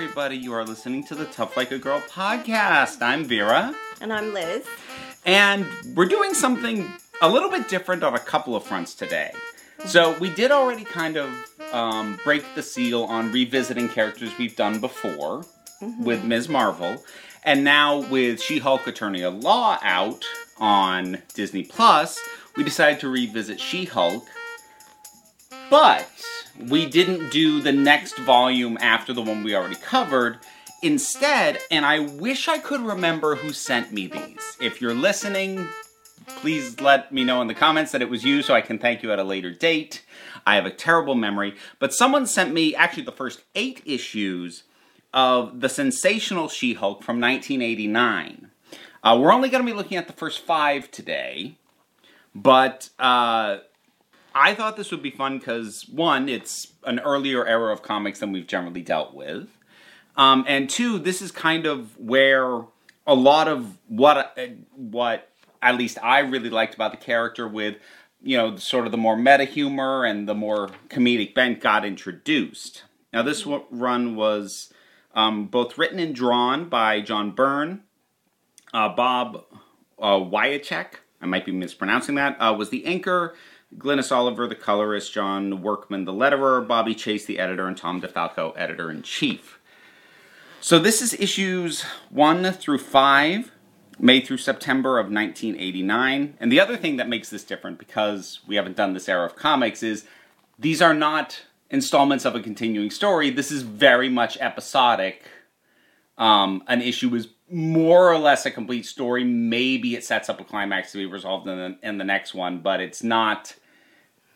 everybody. You are listening to the Tough Like a Girl podcast. I'm Vera. And I'm Liz. And we're doing something a little bit different on a couple of fronts today. So, we did already kind of um, break the seal on revisiting characters we've done before mm-hmm. with Ms. Marvel. And now, with She Hulk Attorney at Law out on Disney Plus, we decided to revisit She Hulk. But we didn't do the next volume after the one we already covered. Instead, and I wish I could remember who sent me these. If you're listening, please let me know in the comments that it was you so I can thank you at a later date. I have a terrible memory, but someone sent me actually the first eight issues of The Sensational She Hulk from 1989. Uh, we're only going to be looking at the first five today, but uh, I thought this would be fun because one, it's an earlier era of comics than we've generally dealt with, um, and two, this is kind of where a lot of what uh, what at least I really liked about the character with you know sort of the more meta humor and the more comedic bent got introduced. Now this run was um, both written and drawn by John Byrne, uh, Bob uh. I might be mispronouncing that. Uh, was the inker Glynis Oliver, the colorist, John Workman, the letterer, Bobby Chase, the editor, and Tom DeFalco, editor in chief. So this is issues 1 through 5, May through September of 1989. And the other thing that makes this different, because we haven't done this era of comics, is these are not installments of a continuing story. This is very much episodic. Um, an issue is more or less a complete story. Maybe it sets up a climax to be resolved in the, in the next one, but it's not.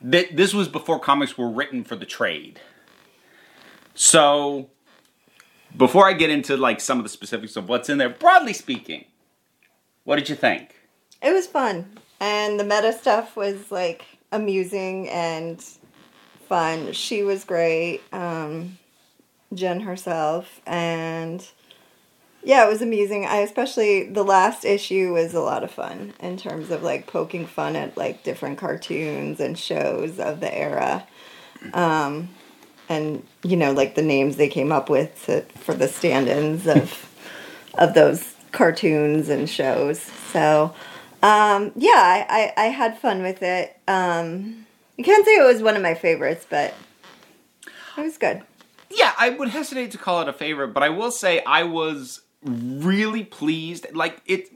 Th- this was before comics were written for the trade. So, before I get into like some of the specifics of what's in there, broadly speaking, what did you think? It was fun, and the meta stuff was like amusing and fun. She was great, um, Jen herself, and yeah, it was amusing. I especially the last issue was a lot of fun in terms of like poking fun at like different cartoons and shows of the era. Um, and you know, like the names they came up with to, for the stand-ins of of those cartoons and shows. So, um, yeah, I, I, I, had fun with it. Um, I can't say it was one of my favorites, but it was good. Yeah, I would hesitate to call it a favorite, but I will say I was really pleased. Like it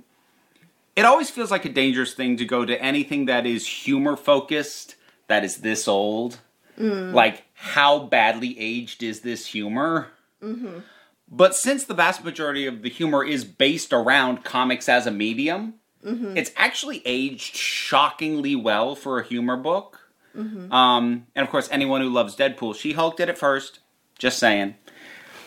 it always feels like a dangerous thing to go to anything that is humor focused that is this old. Mm. Like how badly aged is this humor? Mm-hmm. But since the vast majority of the humor is based around comics as a medium, mm-hmm. it's actually aged shockingly well for a humor book. Mm-hmm. Um, and of course, anyone who loves Deadpool, She Hulk did it first. Just saying.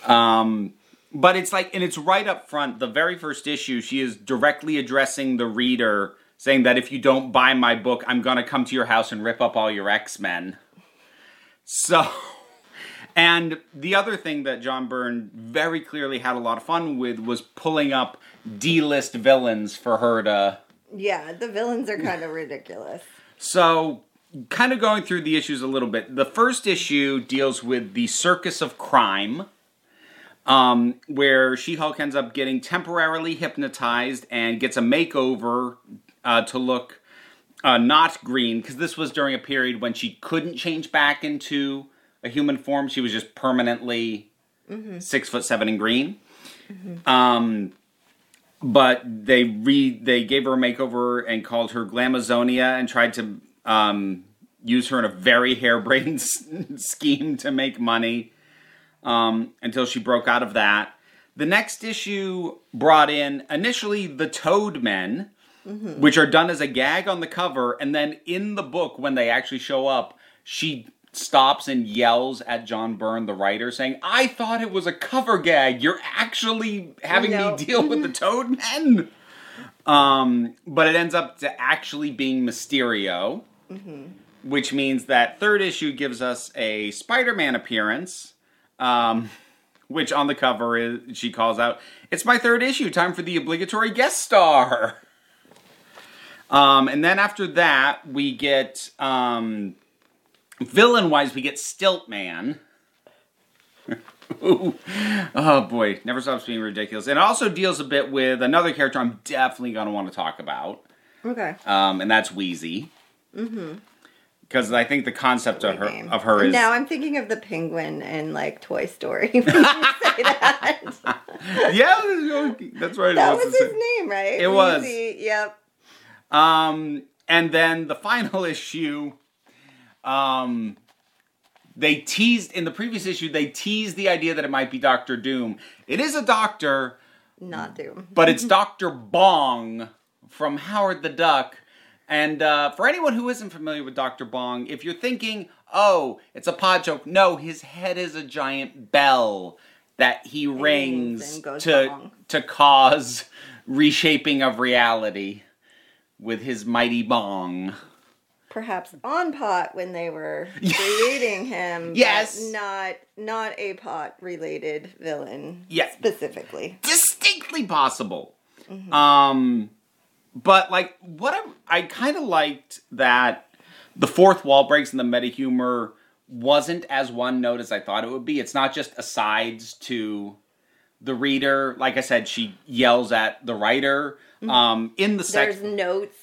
Um, but it's like, and it's right up front. The very first issue, she is directly addressing the reader, saying that if you don't buy my book, I'm gonna come to your house and rip up all your X Men. So, and the other thing that John Byrne very clearly had a lot of fun with was pulling up D list villains for her to. Yeah, the villains are kind of ridiculous. So, kind of going through the issues a little bit. The first issue deals with the circus of crime um, where She Hulk ends up getting temporarily hypnotized and gets a makeover uh, to look uh, not green, because this was during a period when she couldn't change back into a human form. She was just permanently mm-hmm. six foot seven and green. Mm-hmm. Um, but they re they gave her a makeover and called her Glamazonia and tried to um, use her in a very harebrained scheme to make money um, until she broke out of that. The next issue brought in initially the Toad Men, mm-hmm. which are done as a gag on the cover, and then in the book, when they actually show up, she stops and yells at John Byrne, the writer, saying, I thought it was a cover gag. You're actually having no. me deal with the Toad Men. Um, but it ends up to actually being Mysterio, mm-hmm. which means that third issue gives us a Spider Man appearance um, which on the cover is she calls out, "It's my third issue. Time for the obligatory guest star." Um, and then after that, we get um, villain wise, we get Stilt Man. Ooh. Oh boy, never stops being ridiculous. And it also deals a bit with another character I'm definitely going to want to talk about, Okay. um, and that's Wheezy. Mm-hmm. Because I think the concept of her Name. of her is now I'm thinking of the penguin in like Toy Story. when you say that. yeah, that's right. that was was his same. name, right? It was. Yep. Um, and then the final issue, um, they teased in the previous issue. They teased the idea that it might be Doctor Doom. It is a doctor, Not Doom. but it's Doctor Bong from Howard the Duck. And uh, for anyone who isn't familiar with Doctor Bong, if you're thinking, "Oh, it's a pod joke," no, his head is a giant bell that he rings to to cause reshaping of reality with his mighty bong. Perhaps on pot when they were creating him. but Yes. Not not a pot related villain. Yes. Specifically. distinctly possible. Um, but like what I, I kind of liked that the fourth wall breaks and the meta humor wasn't as one note as I thought it would be. It's not just asides to the reader. Like I said, she yells at the writer. Um, in the There's notes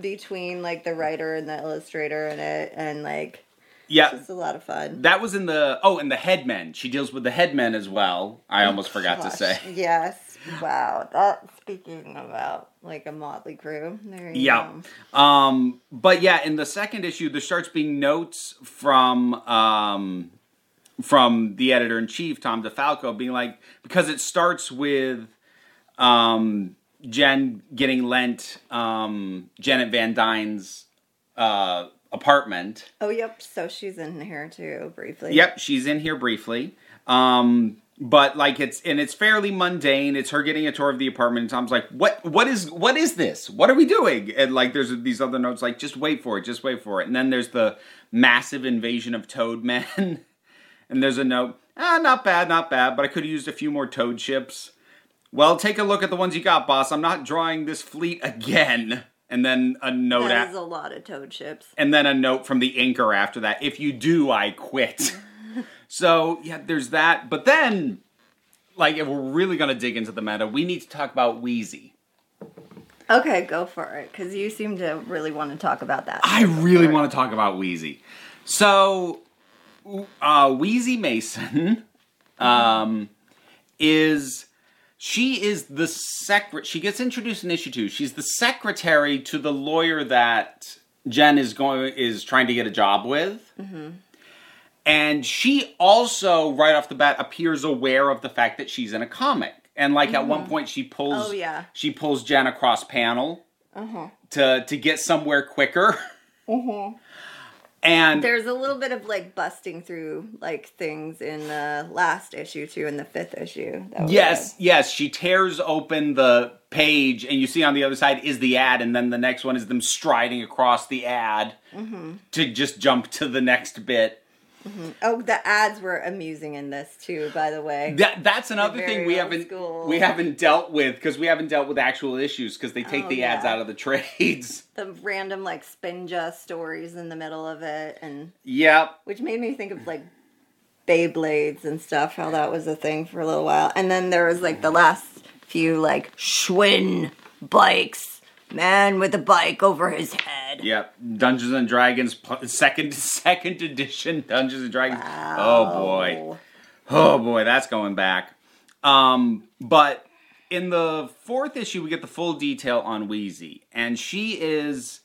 between like the writer and the illustrator in it and like yeah, it's a lot of fun. that was in the oh, and the headmen. She deals with the headmen as well. I almost forgot to say. Yes. Wow. That speaking about like a motley crew. There you Yeah. go. Um, but yeah, in the second issue, there starts being notes from um, from the editor in chief, Tom DeFalco, being like because it starts with um, Jen getting lent um, Janet Van Dyne's uh, apartment. Oh yep. So she's in here too, briefly. Yep, she's in here briefly. Um, but like it's and it's fairly mundane. It's her getting a tour of the apartment. And Tom's like, "What? What is? What is this? What are we doing?" And like, there's these other notes like, "Just wait for it. Just wait for it." And then there's the massive invasion of Toad Men. and there's a note, "Ah, not bad, not bad, but I could have used a few more Toad ships." Well, take a look at the ones you got, boss. I'm not drawing this fleet again. And then a note. That is a lot of toad ships. and then a note from the inker after that if you do i quit so yeah there's that. But then like if we're really gonna dig into the meta we need to talk about wheezy Okay, go for it, because you seem to really want to talk about that. i really want to talk about wheezy so uh wheezy mason um is she is the secret she gets introduced in issue two. She's the secretary to the lawyer that jen is going is trying to get a job with and she also right off the bat appears aware of the fact that she's in a comic and like at one point she pulls Oh, yeah. she pulls jen across panel Uh-huh. to to get somewhere quicker and There's a little bit of like busting through like things in the last issue too, in the fifth issue. That was Yes, yes. She tears open the page, and you see on the other side is the ad, and then the next one is them striding across the ad Mm-hmm. to just jump to the next bit. Good. Oh, the ads were amusing in this too, by the way. That that's another thing we haven't school. we haven't dealt with because we haven't dealt with actual issues because they take Oh, the ads out of the trades. The random like Spinja stories in the middle of it, and yep. which made me think of like Beyblades and stuff. How that was a thing for a little while, and then there was like the last few like Schwinn bikes, man with a bike over his head. Yep, Dungeons and Dragons second second edition Dungeons and Dragons. Oh boy. Oh boy, that's going back. Um, but in the fourth issue, we get the full detail on Wheezy, and she is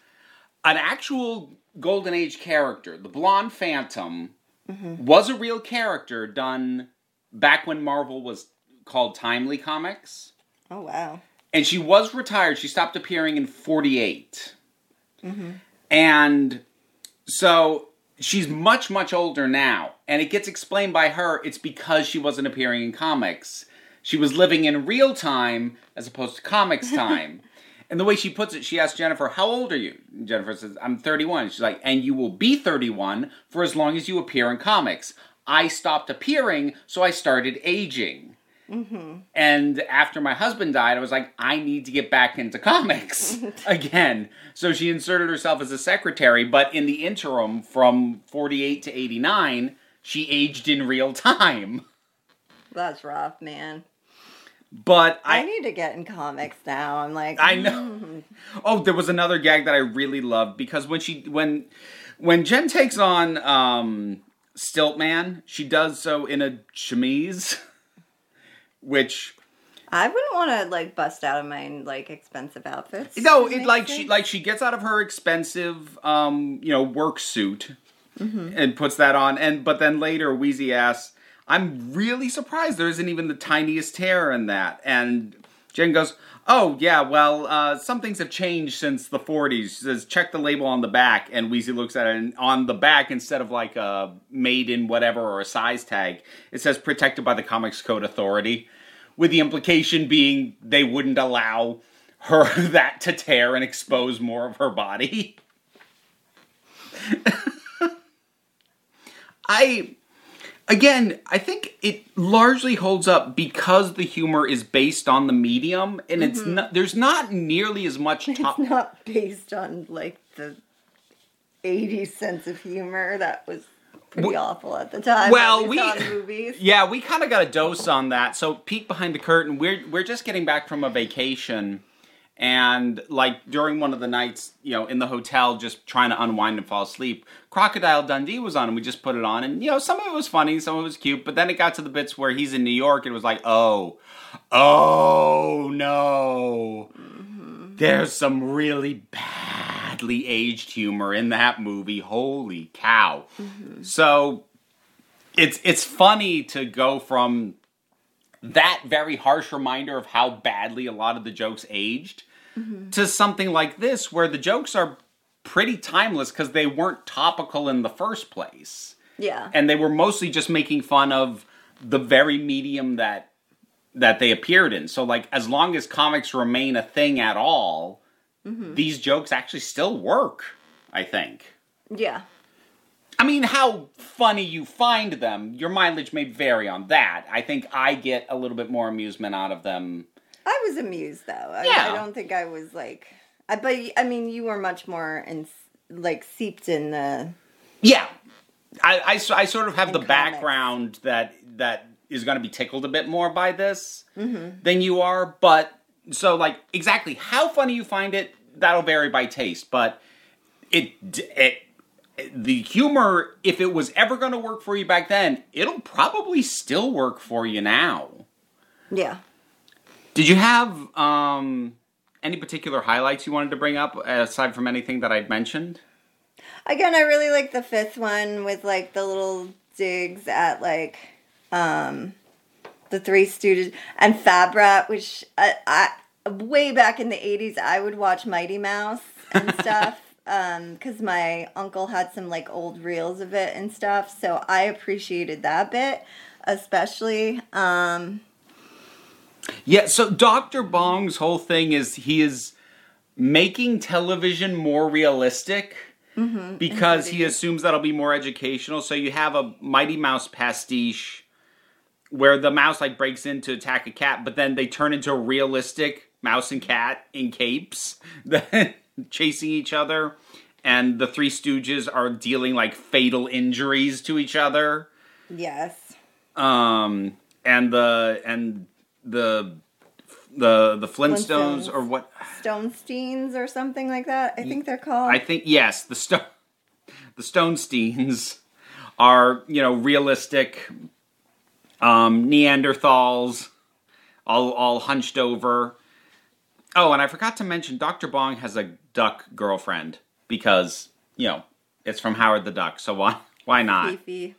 an actual Golden Age character. The Blonde Phantom was a real character done back when Marvel was called Timely Comics, Oh wow. and she was retired. She stopped appearing in '48, and so she's much much older now. And it gets explained by her it's because she wasn't appearing in comics. She was living in real time as opposed to comics time. And the way she puts it she asks jennifer how old are you? And jennifer says i'm 31 she's like and you will be 31 for as long as you appear in comics. I stopped appearing so i started aging and after my husband died, I was like, I need to get back into comics again. So she inserted herself as a secretary, but in the interim, from 48 to 89, she aged in real time. That's rough, man. But I, I, need to get in comics now. I'm like, I know. mm. Oh, there was another gag that I really loved because when she when when Jen takes on um Stiltman, she does so in a chemise, which I wouldn't want to like bust out of my like expensive outfits. no, it like she like she gets out of her expensive um you know work suit and puts that on, and but then later Wheezy asks, "I'm really surprised there isn't even the tiniest tear in that," and Jen goes. Oh yeah, well, uh, some things have changed since the '40s. She says, "Check the label on the back," and Weezy looks at it, and on the back, instead of like a made in whatever or a size tag, it says "protected by the Comics Code Authority," with the implication being they wouldn't allow her that to tear and expose more of her body. I again, I think it largely holds up because the humor is based on the medium, and it's mm-hmm. not. There's not nearly as much. Top, It's not based on like the 80s sense of humor that was pretty We- awful at the time. Well, we- saw in movies. yeah, we kind of got a dose on that. So peek behind the curtain. We're we're just getting back from a vacation, and like during one of the nights, you know, in the hotel, just trying to unwind and fall asleep. Crocodile Dundee was on, and we just put it on, and you know, some of it was funny, some of it was cute, but then it got to the bits where he's in New York, and it was like, oh, oh no, mm-hmm. there's some really badly aged humor in that movie. Holy cow! Mm-hmm. So it's it's funny to go from that very harsh reminder of how badly a lot of the jokes aged mm-hmm. to something like this where the jokes are pretty timeless because they weren't topical in the first place. Yeah. and they were mostly just making fun of the very medium that that they appeared in. So like as long as comics remain a thing at all mm-hmm. these jokes actually still work i think. Yeah. I mean, how funny you find them, your mileage may vary on that. I think I get a little bit more amusement out of them. I was amused though. I, Yeah. I don't think I was like, I, but I mean, you were much more in like seeped in the. Yeah. I I sort of have the comics. background that that is going to be tickled a bit more by this mm-hmm. than you are. But, so, like, exactly how funny you find it, that'll vary by taste. But it, it the humor, if it was ever going to work for you back then, it'll probably still work for you now. Yeah. Did you have um, any particular highlights you wanted to bring up aside from anything that I'd mentioned? Again, I really like the fifth one with like the little digs at like um the Three Stooges and Fabrat, which I, I way back in the '80s I would watch Mighty Mouse and stuff. Um, because my uncle had some like old reels of it and stuff, so I appreciated that bit, especially. Um, Yeah, so Dr. Bong's whole thing is he is making television more realistic because he assumes that'll be more educational. So you have a Mighty Mouse pastiche where the mouse like breaks in to attack a cat, but then they turn into a realistic mouse and cat in capes chasing each other. And the Three Stooges are dealing like fatal injuries to each other. yes. um and the and the the the Flintstones, Flintstones. or what Stonesteins or something like that. I think they're called. I think yes the stone the Stonesteins are you know realistic um Neanderthals all all hunched over. Oh, and I forgot to mention Dr. Bong has a duck girlfriend because you know it's from Howard the Duck, so why why not? Fifi.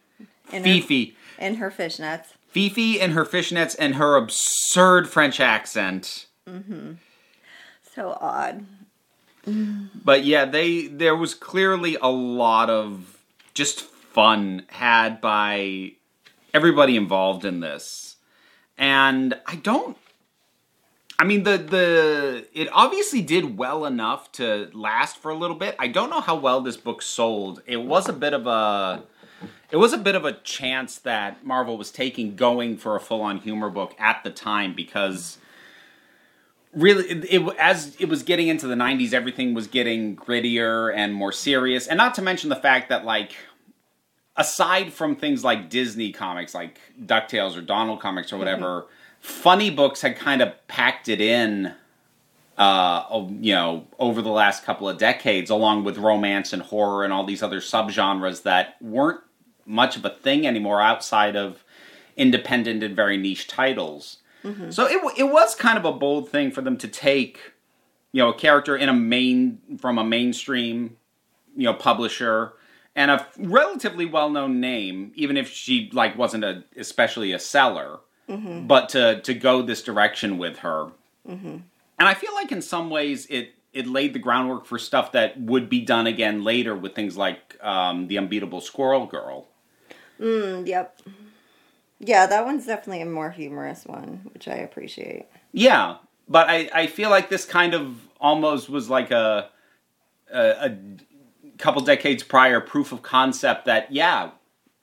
Her, Fifi. in her fishnets. Fifi and her fishnets and her absurd French accent. Mm-hmm. So odd. But yeah, they there was clearly a lot of just fun had by everybody involved in this. And I don't I mean the the it obviously did well enough to last for a little bit. I don't know how well this book sold. It was a bit of a it was a bit of a chance that Marvel was taking going for a full-on humor book at the time because really it, it as it was getting into the 90s everything was getting grittier and more serious and not to mention the fact that like aside from things like Disney comics, like Ducktales or Donald comics or whatever, mm-hmm. Funny books had kind of packed it in. Uh, you know, over the last couple of decades, along with romance and horror and all these other subgenres that weren't much of a thing anymore outside of independent and very niche titles. So it it was kind of a bold thing for them to take, you know, a character in a main from a mainstream, you know, publisher and a relatively well known name, even if she like wasn't a especially a seller, but to to go this direction with her. And I feel like in some ways it it laid the groundwork for stuff that would be done again later with things like um, the Unbeatable Squirrel Girl. Mm, yep. Yeah, that one's definitely a more humorous one, which I appreciate. Yeah, but I, I feel like this kind of almost was like a, a a couple decades prior proof of concept that yeah,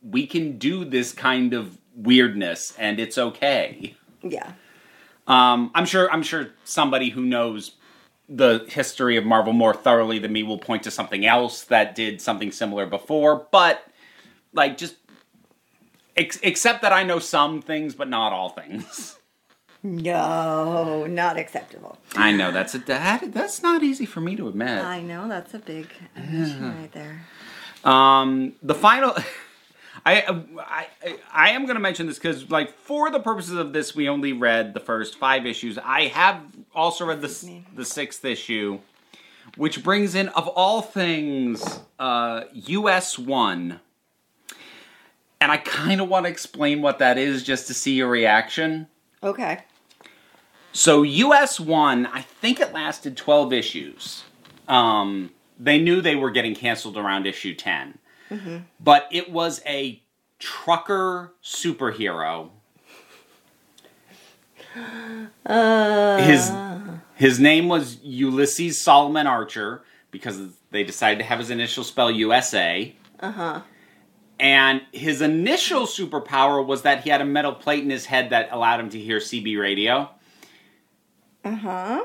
we can do this kind of weirdness and it's okay. Yeah. Um, I'm sure I'm sure somebody who knows the history of Marvel more thoroughly than me will point to something else that did something similar before, but like just ex- except that I know some things but not all things. No, not acceptable. I know that's a that, that's not easy for me to admit. I know that's a big admission right there. Um, the final. I, I I am going to mention this because, like, for the purposes of this, we only read the first five issues. I have also read the the sixth issue, which brings in, of all things, uh, US one, and I kind of want to explain what that is just to see your reaction. Okay. So US one, I think it lasted twelve issues. Um, they knew they were getting canceled around issue 10 but it was a trucker superhero. Uh, His his name was Ulysses Solomon Archer because they decided to have his initial spell USA. uh huh. And his initial superpower was that he had a metal plate in his head that allowed him to hear CB radio. Uh huh.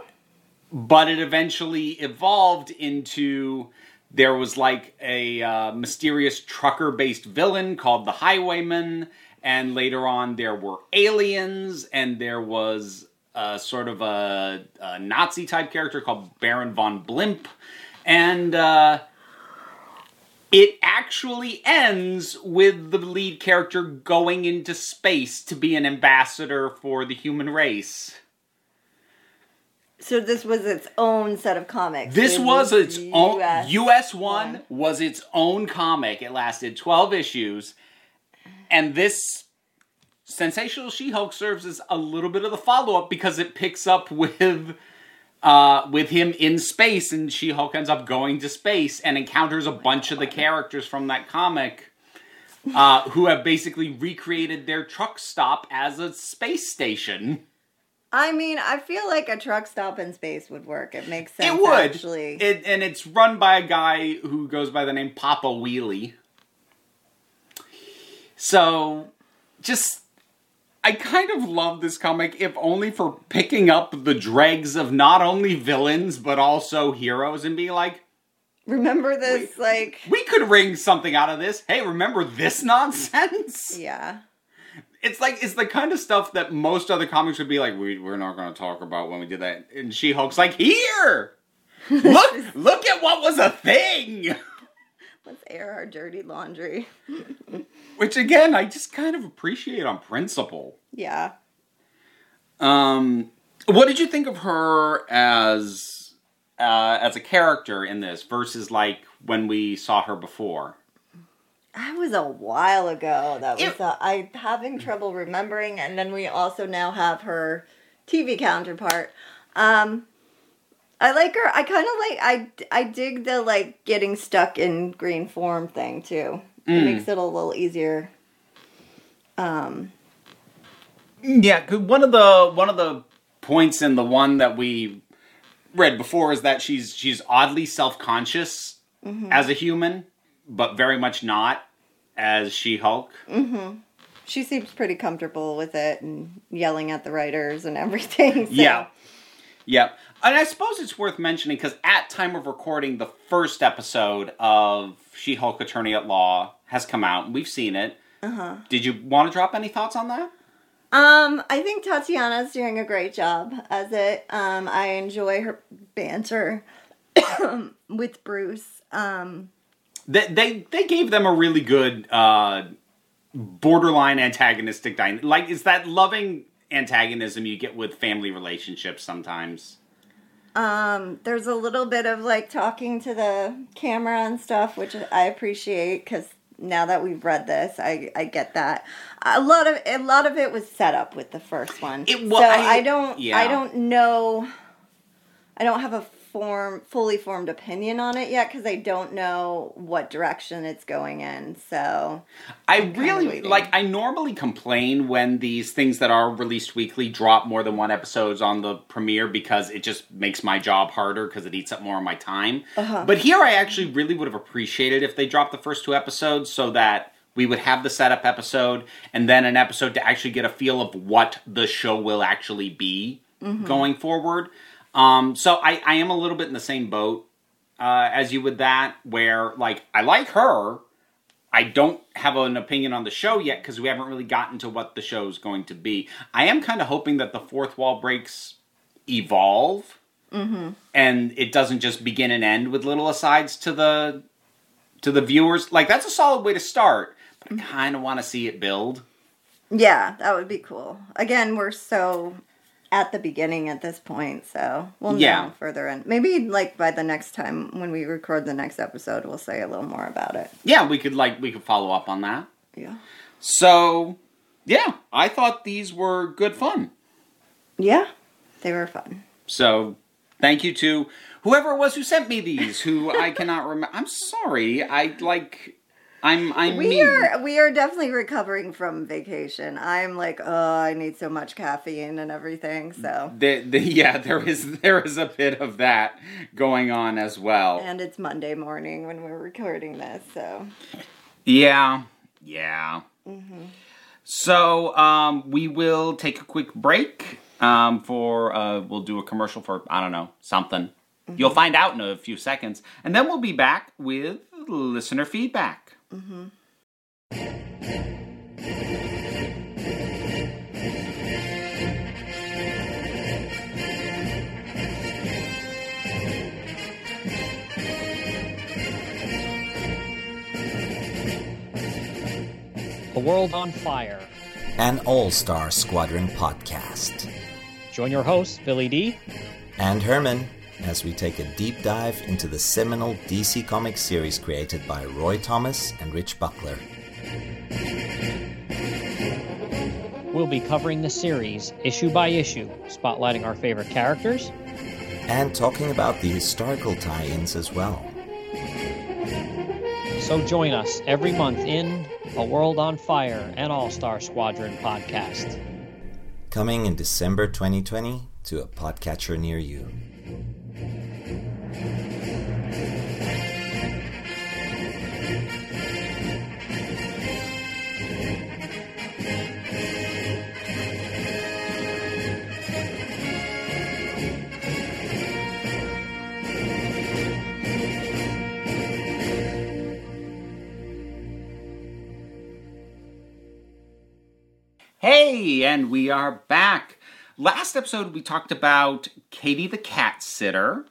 but it eventually evolved into there was like a uh, mysterious trucker based villain called the highwayman and later on there were aliens and there was a sort of a, a nazi type character called baron von blimp and uh, it actually ends with the lead character going into space to be an ambassador for the human race So this was its own set of comics. This It was its own US US one one. was its own comic. It lasted 12 issues. And this Sensational She-Hulk serves as a little bit of the follow-up because it picks up with uh, with him in space and She-Hulk ends up going to space and encounters a bunch of the characters from that comic uh, who have basically recreated their truck stop as a space station. I mean, I feel like a truck stop in space would work. It makes sense. It would. actually. It, and it's run by a guy who goes by the name Papa Wheelie. So, just. I kind of love this comic, if only for picking up the dregs of not only villains, but also heroes and being like, Remember this, like, we could wring something out of this. Hey, remember this nonsense? yeah. It's like, it's the kind of stuff that most other comics would be like, we, we're not going to talk about when we did that. And She Hulk's like, here! Look, look at what was a thing! Let's air our dirty laundry. Which again, I just kind of appreciate on principle. Yeah. Um, what did you think of her as uh, as a character in this versus like when we saw her before? That was a while ago. That was It- uh, I'm having trouble remembering, and then we also now have her TV counterpart. Um, I like her. I kind of like. I I dig the like getting stuck in green form thing too. It Mm. makes it a little easier. Um, Yeah, 'cause one of the one of the points in the one that we read before is that she's she's oddly self conscious as a human, but very much not as She Hulk. Mm-hmm. She seems pretty comfortable with it and yelling at the writers and everything. so- Yeah. Yep. And I suppose it's worth mentioning because at time of recording, the first episode of She-Hulk Attorney at Law has come out, and we've seen it. Uh-huh. Did you want to drop any thoughts on that? Um, I think Tatiana's doing a great job as it. Um, I enjoy her banter with Bruce. Um, They they, they gave them a really good uh, borderline antagonistic dynamic. Like, is that loving antagonism you get with family relationships sometimes? um, there's a little bit of like talking to the camera and stuff, which I appreciate because now that we've read this, I I get that. A lot of a lot of it was set up with the first one, It wa- so I- I, don't yeah. I don't know. I don't have a form fully formed opinion on it yet because I don't know what direction it's going in. So I really like. I normally complain when these things that are released weekly drop more than one episodes on the premiere because it just makes my job harder because it eats up more of my time. Uh-huh. But here, I actually really would have appreciated if they dropped the first two episodes so that we would have the setup episode and then an episode to actually get a feel of what the show will actually be Mm-hmm. going forward. Um, so I, I am a little bit in the same boat uh, as you with that, where like I like her. I don't have an opinion on the show yet because we haven't really gotten to what the show is going to be. I am kind of hoping that the fourth wall breaks evolve, and it doesn't just begin and end with little asides to the to the viewers. Like that's a solid way to start, but I kind of want to see it build. yeah, that would be cool. Again, we're so at the beginning at this point, so we'll Yeah. know further in. Maybe like by the next time when we record the next episode, we'll say a little more about it. Yeah, we could like we could follow up on that. Yeah. So, yeah, I thought these were good fun. Yeah, they were fun. So, thank you to whoever it was who sent me these. Who I cannot remember. I'm sorry. I like. I'm. I'm. We mean. are we are definitely recovering from vacation. I'm like, oh, I need so much caffeine and everything. So, The, the, yeah, there is there is a bit of that going on as well. and it's Monday morning when we're recording this. So, Yeah, yeah. Mhm. So um, we will take a quick break um, for uh, we'll do a commercial for I don't know something. You'll find out in a few seconds, and then we'll be back with listener feedback. A World on Fire. an All Star Squadron podcast. Join your hosts, Billy D. And Herman as we take a deep dive into the seminal DC Comics series created by Roy Thomas and Rich Buckler. We'll be covering the series issue by issue, spotlighting our favorite characters, And talking about the historical tie ins as well. so join us every month in A World on Fire and All Star Squadron podcast. Coming in December 2020 to a podcatcher near you. Hey, and we are back. Last episode, we talked about Katie the cat sitter,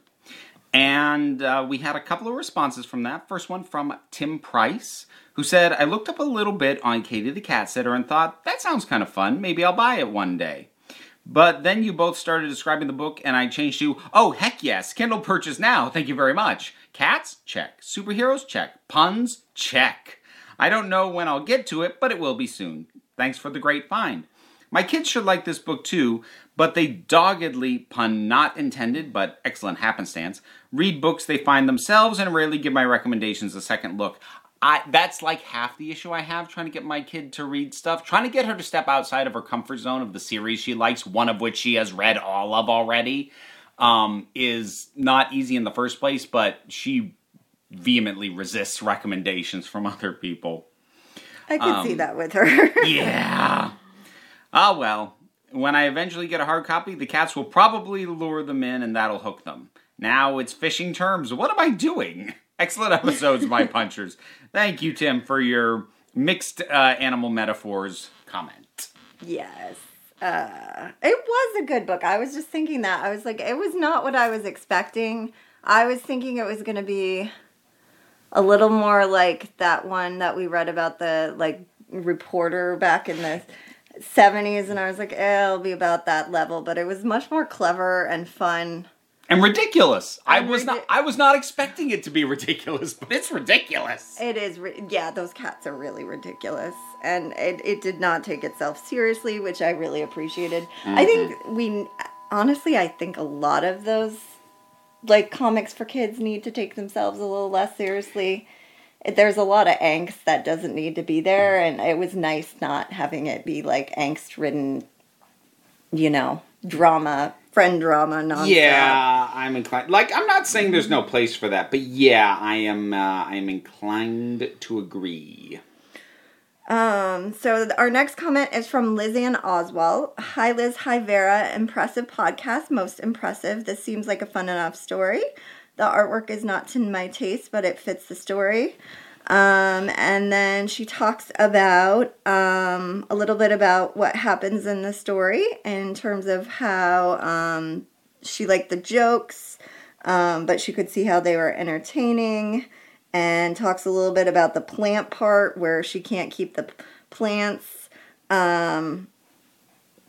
and uh, we had a couple of responses from that. First one from Tim Price, who said, I looked up a little bit on Katie the cat sitter and thought, that sounds kind of fun. Maybe I'll buy it one day. But then you both started describing the book, and I changed to, oh, heck yes, Kindle purchase now. Thank you very much. Cats? Check. Superheroes? Check. Puns? Check. I don't know when I'll get to it, but it will be soon. Thanks for the great find. My kids should like this book too, but they doggedly, pun not intended, but excellent happenstance, read books they find themselves and rarely give my recommendations a second look. I, that's like half the issue I have trying to get my kid to read stuff. Trying to get her to step outside of her comfort zone of the series she likes, one of which she has read all of already, um, is not easy in the first place, but she vehemently resists recommendations from other people. I could Um, see that with her. Yeah. Ah, well. When I eventually get a hard copy, the cats will probably lure them in and that'll hook them. Now it's fishing terms. What am I doing? Excellent episodes, my punchers. Thank you, Tim, for your mixed uh, animal metaphors comment. Yes. Uh, it was a good book. I was just thinking that. I was like, it was not what I was expecting. I was thinking it was going to be a little more like that one that we read about the like reporter back in the 70s and I was like, eh, it'll be about that level, but it was much more clever and fun. And ridiculous. I And was not I was not expecting it to be ridiculous, but it's ridiculous. It is, ri- yeah, those cats are really ridiculous. And it, it did not take itself seriously, which I really appreciated. I think we, honestly, I think a lot of those, like, comics for kids need to take themselves a little less seriously. There's a lot of angst that doesn't need to be there, and it was nice not having it be, like, angst ridden, you know, drama, friend drama, nonstop. Yeah, I'm inclined. Like, I'm not saying there's no place for that, but yeah, I am. Uh, I am inclined to agree. Um, so our next comment is from Lizanne Oswald. Hi Liz, hi Vera. Impressive podcast, most impressive. This seems like a fun enough story. The artwork is not to my taste, but it fits the story. Um, and then she talks about um, a little bit about what happens in the story in terms of how um, she liked the jokes, um, but she could see how they were entertaining, and talks a little bit about the plant part where she can't keep the plants. Um,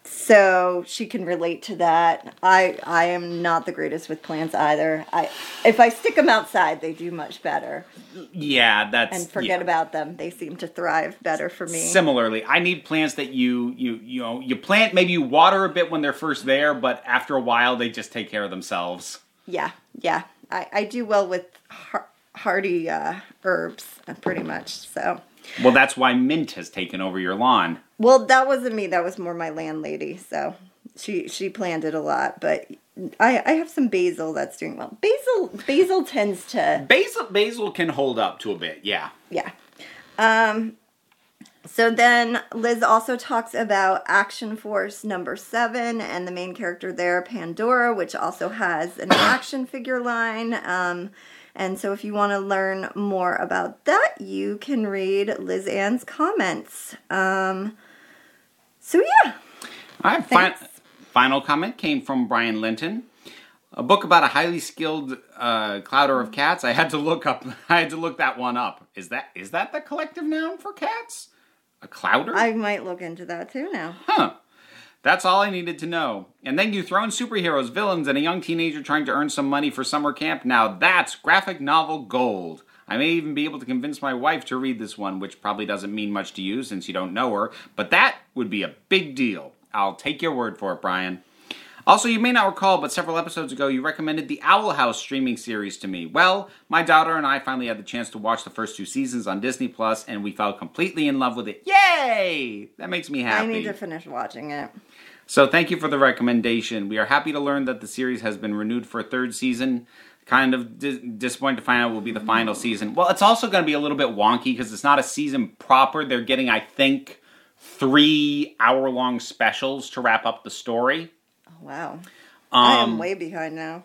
so she can relate to that. I I am not the greatest with plants either. I if I stick them outside, they do much better. Yeah, that's And forget yeah. about them; they seem to thrive better for me. Similarly, I need plants that you you you know you plant. Maybe you water a bit when they're first there, but after a while they just take care of themselves. yeah, yeah. I I do well with har- hardy uh, herbs, uh, pretty much. So. Well, that's why mint has taken over your lawn. Well, that wasn't me. That was more my landlady. So she she planted a lot, but I I have some basil that's doing well. Basil basil tends to Basil basil can hold up to a bit. Yeah. yeah. Um. So then Liz also talks about Action Force number seven and the main character there, Pandora, which also has an action figure line. Um, and so if you want to learn more about that, you can read Liz Ann's comments. Um, so yeah. All right. Fin- final comment came from Brian Linton. A book about a highly skilled uh, clowder of cats. I had to look up. I had to look that one up. Is that is that the collective noun for cats? A clowder? I might look into that too now. Huh. That's all I needed to know. And then you throw in superheroes, villains, and a young teenager trying to earn some money for summer camp. Now that's graphic novel gold. I may even be able to convince my wife to read this one, which probably doesn't mean much to you since you don't know her, but that would be a big deal. I'll take your word for it, Brian. Also, you may not recall, but several episodes ago you recommended the Owl House streaming series to me. Well, my daughter and I finally had the chance to watch the first two seasons on Disney Plus, and we fell completely in love with it. Yay! That makes me happy. I need to finish watching it. So thank you for the recommendation. We are happy to learn that the series has been renewed for a third season. Kind of dis- disappointed to find out it will be the final season. Well, it's also going to be a little bit wonky because it's not a season proper. They're getting, I think, three hour-long specials to wrap up the story. Oh, wow. I am Um, way behind now.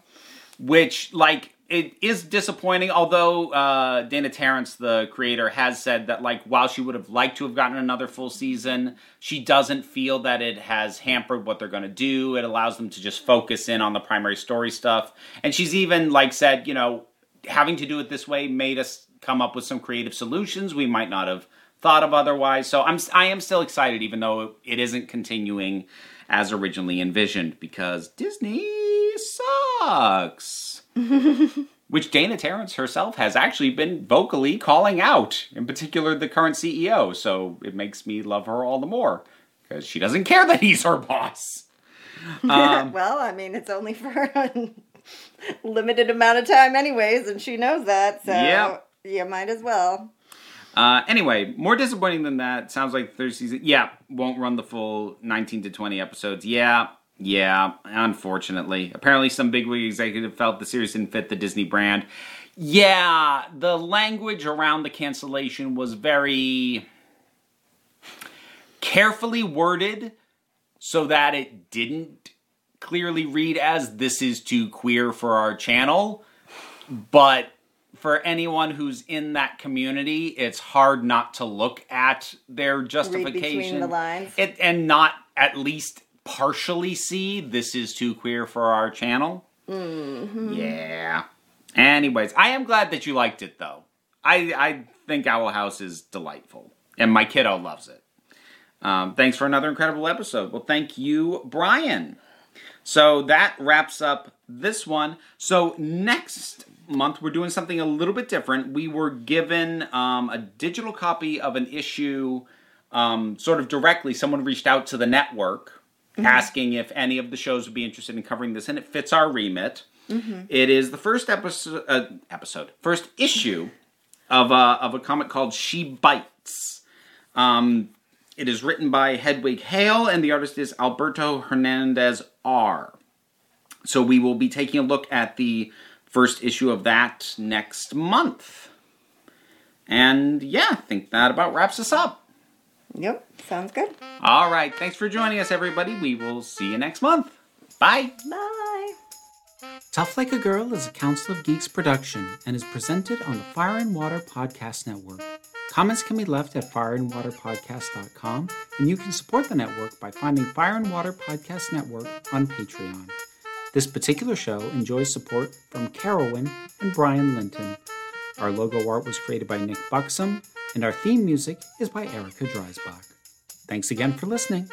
which like it is disappointing although uh, dana terrace the creator has said that like while she would have liked to have gotten another full season she doesn't feel that it has hampered what they're going to do. It allows them to just focus in on the primary story stuff. And she's even like said you know having to do it this way made us come up with some creative solutions we might not have thought of otherwise. So i'm i am still excited even though it isn't continuing as originally envisioned because disney sucks which Dana Terrace herself has actually been vocally calling out, in particular the current CEO. So it makes me love her all the more because she doesn't care that he's her boss. Um, well, I mean, it's only for a limited amount of time, anyways, and she knows that. So Yep. you might as well. Uh, anyway, more disappointing than that. Sounds like third season. Yeah, won't run the full 19 to 20 episodes. Yeah, yeah, unfortunately. Apparently, some bigwig executive felt the series didn't fit the Disney brand. Yeah, the language around the cancellation was very carefully worded so that it didn't clearly read as this is too queer for our channel. But for anyone who's in that community, it's hard not to look at their justification the lines. It, and not at least partially see this is too queer for our channel. Mm-hmm. Yeah. Anyways, I am glad that you liked it though. I I think Owl House is delightful, and my kiddo loves it. Um, thanks for another incredible episode. Well, thank you, Brian. So that wraps up this one. So next month we're doing something a little bit different. We were given um, a digital copy of an issue, um, sort of directly. Someone reached out to the network asking if any of the shows would be interested in covering this, and it fits our remit. It is the first episode, uh, episode, first issue of a, of a comic called She Bites. Um, it is written by Hedwig Hale, and the artist is Alberto Hernandez R. So we will be taking a look at the first issue of that next month. And yeah, I think that about wraps us up. Yep, sounds good. All right, thanks for joining us, everybody. We will see you next month. Bye. Bye. Tough Like a Girl is a Council of Geeks production and is presented on the Fire and Water Podcast Network. Comments can be left at fireandwaterpodcast.com, and you can support the network by finding Fire and Water Podcast Network on Patreon. This particular show enjoys support from Carolyn and Brian Linton. Our logo art was created by Nick Buxom, and our theme music is by Erica Dreisbach. Thanks again for listening.